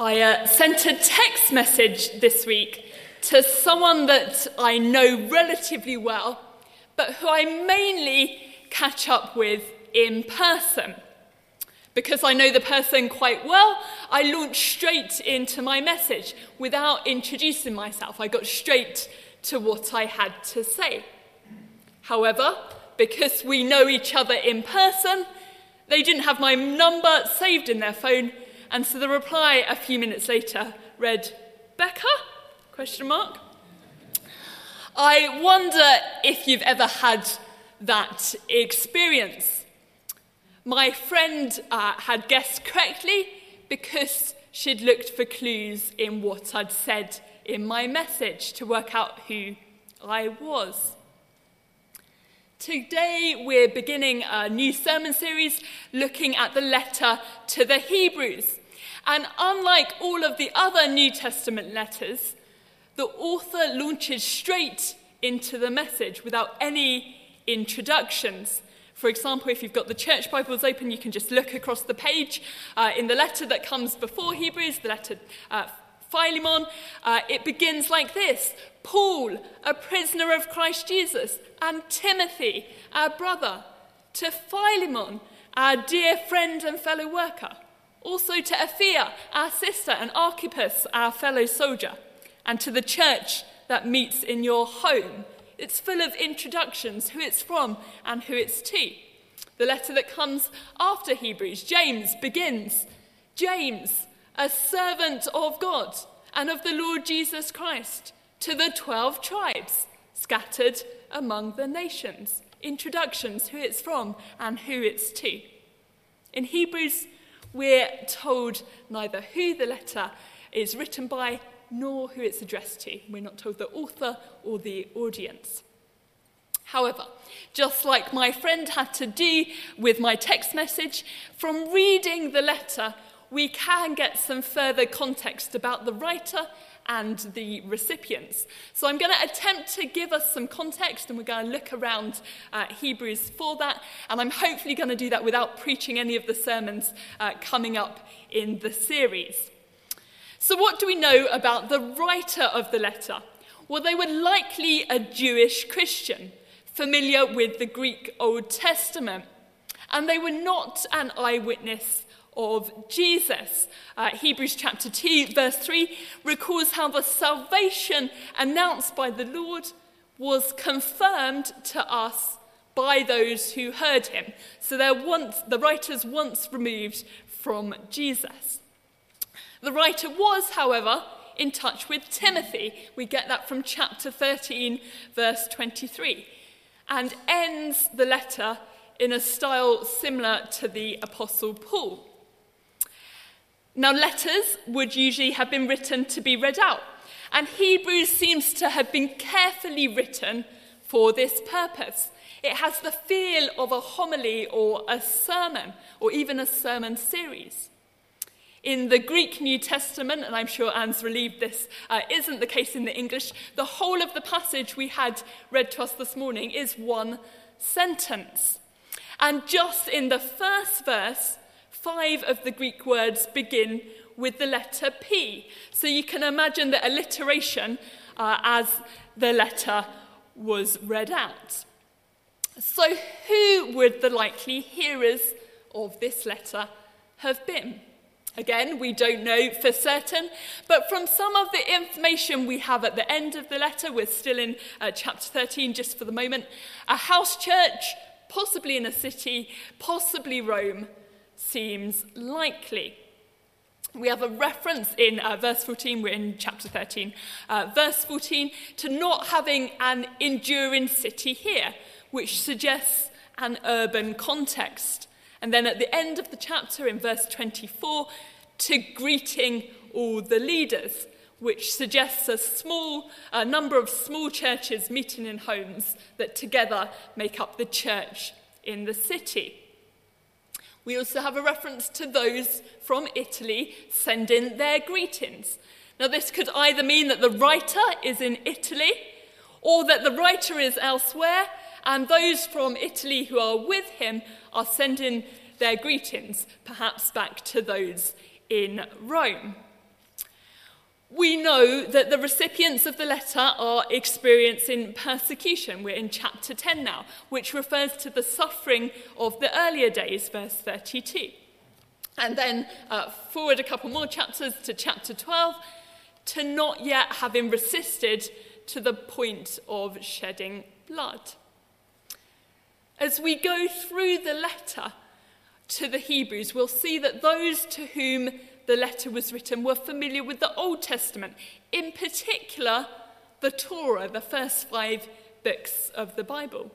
I uh, sent a text message this week to someone that I know relatively well, but who I mainly catch up with in person. Because I know the person quite well, I launched straight into my message without introducing myself. I got straight to what I had to say. However, because we know each other in person, they didn't have my number saved in their phone and so the reply a few minutes later read, Becca? Question mark. I wonder if you've ever had that experience. My friend uh, had guessed correctly because she'd looked for clues in what I'd said in my message to work out who I was. Today, we're beginning a new sermon series looking at the letter to the Hebrews. And unlike all of the other New Testament letters, the author launches straight into the message without any introductions. For example, if you've got the church Bibles open, you can just look across the page uh, in the letter that comes before Hebrews, the letter uh, Philemon. Uh, it begins like this Paul, a prisoner of Christ Jesus, and Timothy, our brother, to Philemon, our dear friend and fellow worker also to Apphia, our sister, and Archippus, our fellow soldier, and to the church that meets in your home. It's full of introductions, who it's from and who it's to. The letter that comes after Hebrews, James, begins James, a servant of God and of the Lord Jesus Christ, to the 12 tribes scattered among the nations. Introductions, who it's from and who it's to. In Hebrews, we're told neither who the letter is written by nor who it's addressed to. We're not told the author or the audience. However, just like my friend had to do with my text message, from reading the letter, we can get some further context about the writer and the recipients. So I'm going to attempt to give us some context and we're going to look around uh, Hebrews for that. And I'm hopefully going to do that without preaching any of the sermons uh, coming up in the series. So, what do we know about the writer of the letter? Well, they were likely a Jewish Christian, familiar with the Greek Old Testament, and they were not an eyewitness of Jesus. Uh, Hebrews chapter 2, verse 3 recalls how the salvation announced by the Lord was confirmed to us by those who heard him. So they're once, the writer's once removed from Jesus. The writer was, however, in touch with Timothy. We get that from chapter 13, verse 23, and ends the letter in a style similar to the Apostle Paul. Now, letters would usually have been written to be read out, and Hebrews seems to have been carefully written for this purpose. It has the feel of a homily or a sermon, or even a sermon series. In the Greek New Testament, and I'm sure Anne's relieved this uh, isn't the case in the English, the whole of the passage we had read to us this morning is one sentence. And just in the first verse, Five of the Greek words begin with the letter P. So you can imagine the alliteration uh, as the letter was read out. So, who would the likely hearers of this letter have been? Again, we don't know for certain, but from some of the information we have at the end of the letter, we're still in uh, chapter 13 just for the moment, a house church, possibly in a city, possibly Rome, seems likely. We have a reference in uh, verse 14, we're in chapter 13, uh, verse 14, to not having an enduring city here, which suggests an urban context. And then at the end of the chapter, in verse 24, to greeting all the leaders, which suggests a small a number of small churches meeting in homes that together make up the church in the city. We also have a reference to those from Italy sending their greetings. Now, this could either mean that the writer is in Italy or that the writer is elsewhere and those from Italy who are with him are sending their greetings, perhaps back to those in Rome. We know that the recipients of the letter are experiencing persecution. We're in chapter 10 now, which refers to the suffering of the earlier days, verse 32. And then uh, forward a couple more chapters to chapter 12, to not yet having resisted to the point of shedding blood. As we go through the letter to the Hebrews, we'll see that those to whom the letter was written were familiar with the Old Testament, in particular, the Torah, the first five books of the Bible.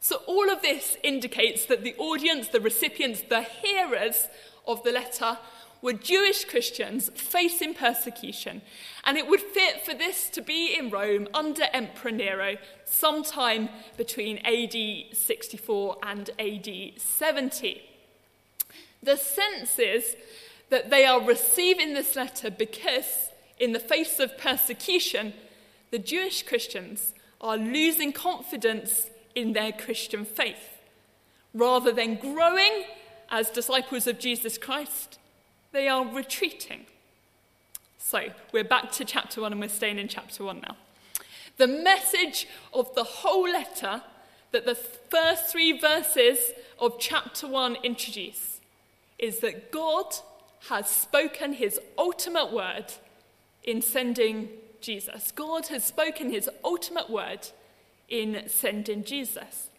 So, all of this indicates that the audience, the recipients, the hearers of the letter were Jewish Christians facing persecution, and it would fit for this to be in Rome under Emperor Nero sometime between AD 64 and AD 70. The sense is that they are receiving this letter because, in the face of persecution, the Jewish Christians are losing confidence in their Christian faith. Rather than growing as disciples of Jesus Christ, they are retreating. So, we're back to chapter 1 and we're staying in chapter 1 now. The message of the whole letter that the first three verses of chapter 1 introduce is that God has spoken his ultimate word in sending Jesus. God has spoken his ultimate word in sending Jesus.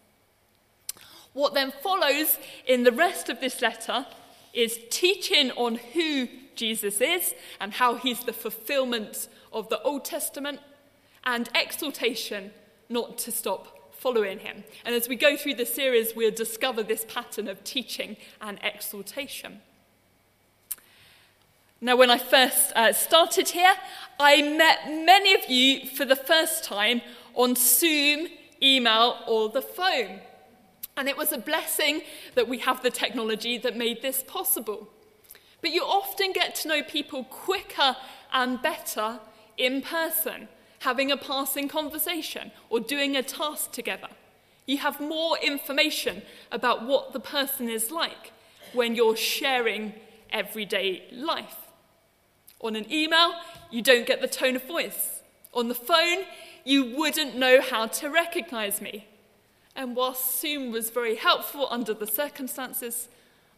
What then follows in the rest of this letter is teaching on who Jesus is and how he's the fulfillment of the Old Testament, and exhortation not to stop following him. And as we go through the series, we'll discover this pattern of teaching and exhortation. Now, when I first uh, started here, I met many of you for the first time on Zoom, email, or the phone. And it was a blessing that we have the technology that made this possible. But you often get to know people quicker and better in person, having a passing conversation or doing a task together. You have more information about what the person is like when you're sharing everyday life. On an email, you don't get the tone of voice. On the phone, you wouldn't know how to recognize me. And whilst Zoom was very helpful under the circumstances,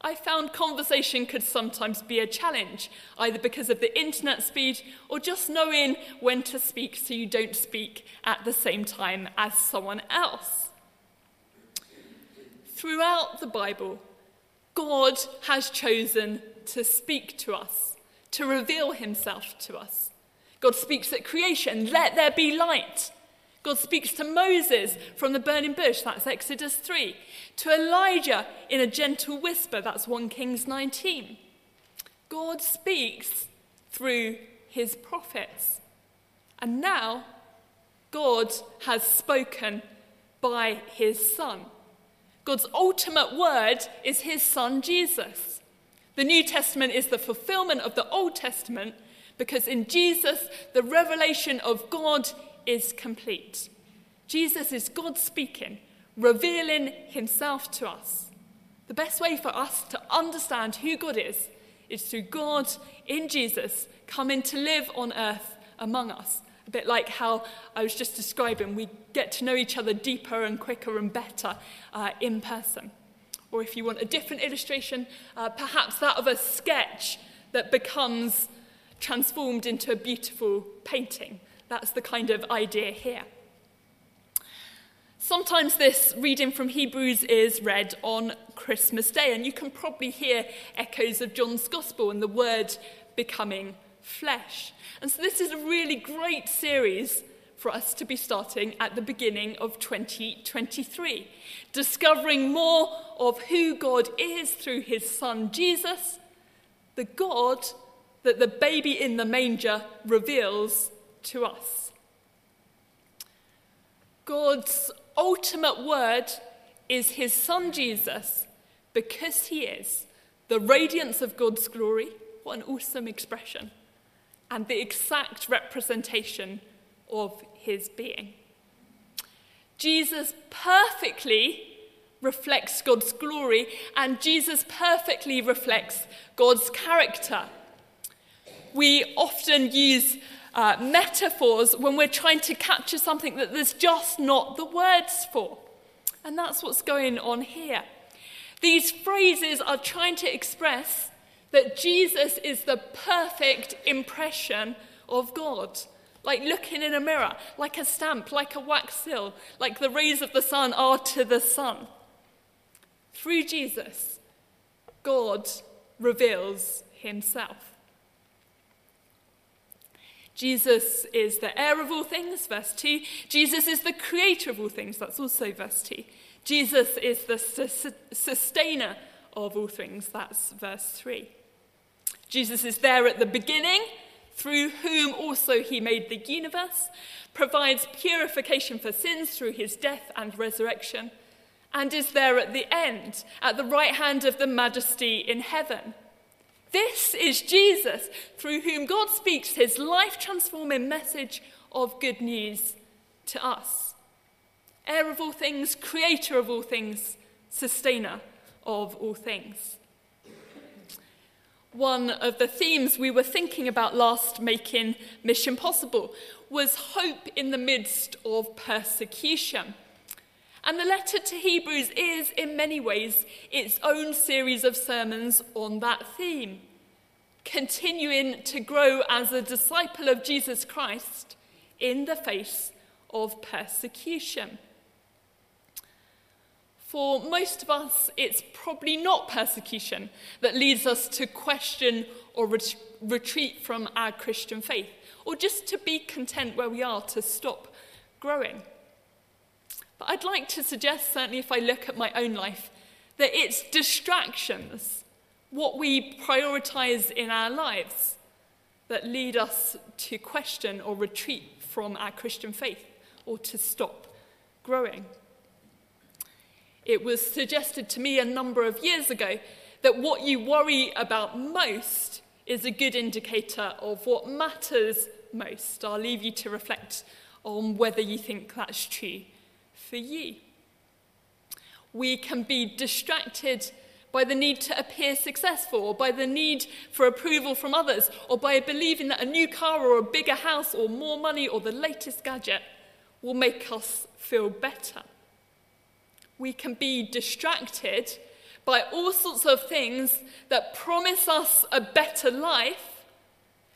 I found conversation could sometimes be a challenge, either because of the internet speed or just knowing when to speak so you don't speak at the same time as someone else. Throughout the Bible, God has chosen to speak to us to reveal himself to us. God speaks at creation, let there be light. God speaks to Moses from the burning bush, that's Exodus 3. To Elijah in a gentle whisper, that's 1 Kings 19. God speaks through his prophets. And now, God has spoken by his Son. God's ultimate word is his Son, Jesus. The New Testament is the fulfillment of the Old Testament because in Jesus, the revelation of God is complete. Jesus is God speaking, revealing himself to us. The best way for us to understand who God is is through God in Jesus coming to live on earth among us. A bit like how I was just describing, we get to know each other deeper and quicker and better uh, in person. or if you want a different illustration, uh, perhaps that of a sketch that becomes transformed into a beautiful painting. That's the kind of idea here. Sometimes this reading from Hebrews is read on Christmas Day, and you can probably hear echoes of John's Gospel and the word becoming flesh. And so, this is a really great series for us to be starting at the beginning of 2023, discovering more of who God is through his son Jesus, the God that the baby in the manger reveals to us. God's ultimate word is his son Jesus because he is the radiance of God's glory. What an awesome expression. And the exact representation of his being. Jesus perfectly reflects God's glory, and Jesus perfectly reflects God's character. we often use uh, metaphors when we're trying to capture something that there's just not the words for. And that's what's going on here. These phrases are trying to express that Jesus is the perfect impression of God. Like looking in a mirror, like a stamp, like a wax seal, like the rays of the sun are to the sun. Through Jesus, God reveals himself. Jesus is the heir of all things, verse 2. Jesus is the creator of all things, that's also verse 2. Jesus is the su- sustainer of all things, that's verse 3. Jesus is there at the beginning, through whom also he made the universe, provides purification for sins through his death and resurrection, and is there at the end, at the right hand of the majesty in heaven. This is Jesus, through whom God speaks his life transforming message of good news to us. Heir of all things, creator of all things, sustainer of all things. one of the themes we were thinking about last making mission possible was hope in the midst of persecution. And the letter to Hebrews is, in many ways, its own series of sermons on that theme. Continuing to grow as a disciple of Jesus Christ in the face of persecution. For most of us, it's probably not persecution that leads us to question or ret- retreat from our Christian faith, or just to be content where we are, to stop growing. But I'd like to suggest, certainly if I look at my own life, that it's distractions, what we prioritize in our lives, that lead us to question or retreat from our Christian faith or to stop growing. It was suggested to me a number of years ago that what you worry about most is a good indicator of what matters most. I'll leave you to reflect on whether you think that's true for you. We can be distracted by the need to appear successful, or by the need for approval from others, or by believing that a new car or a bigger house or more money or the latest gadget will make us feel better. We can be distracted by all sorts of things that promise us a better life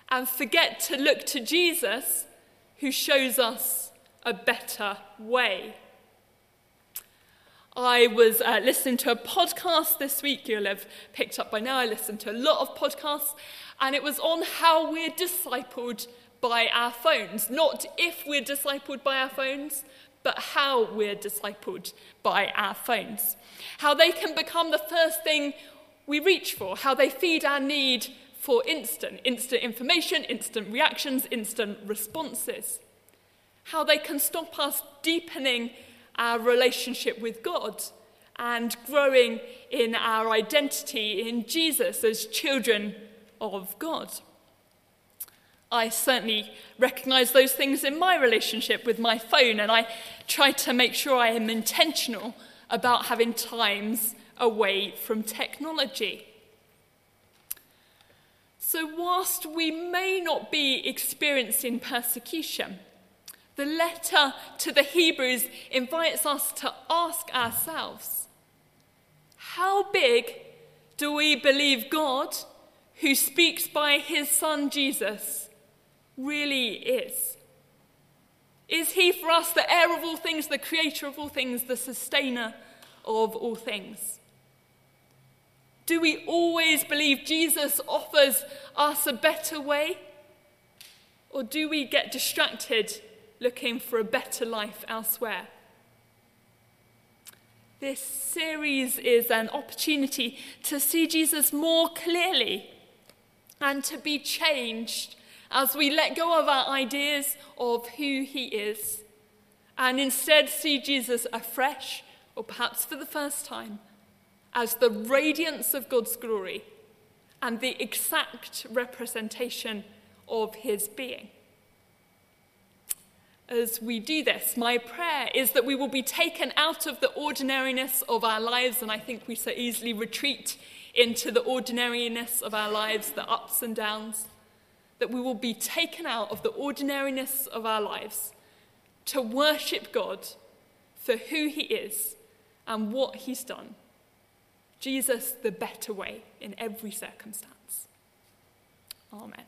and forget to look to Jesus who shows us a better way. I was uh, listening to a podcast this week. You'll have picked up by now. I listen to a lot of podcasts, and it was on how we're discipled by our phones. Not if we're discipled by our phones, but how we're discipled by our phones. How they can become the first thing we reach for, how they feed our need for instant, instant information, instant reactions, instant responses. How they can stop us deepening our relationship with God and growing in our identity in Jesus as children of God. I certainly recognize those things in my relationship with my phone, and I try to make sure I am intentional about having times away from technology. So, whilst we may not be experiencing persecution, the letter to the Hebrews invites us to ask ourselves how big do we believe God, who speaks by his Son Jesus, really is? Is he for us the heir of all things, the creator of all things, the sustainer of all things? Do we always believe Jesus offers us a better way? Or do we get distracted looking for a better life elsewhere. This series is an opportunity to see Jesus more clearly and to be changed as we let go of our ideas of who he is and instead see Jesus afresh, or perhaps for the first time, as the radiance of God's glory and the exact representation of his being. As we do this, my prayer is that we will be taken out of the ordinariness of our lives, and I think we so easily retreat into the ordinariness of our lives, the ups and downs, that we will be taken out of the ordinariness of our lives to worship God for who he is and what he's done. Jesus, the better way in every circumstance. Amen.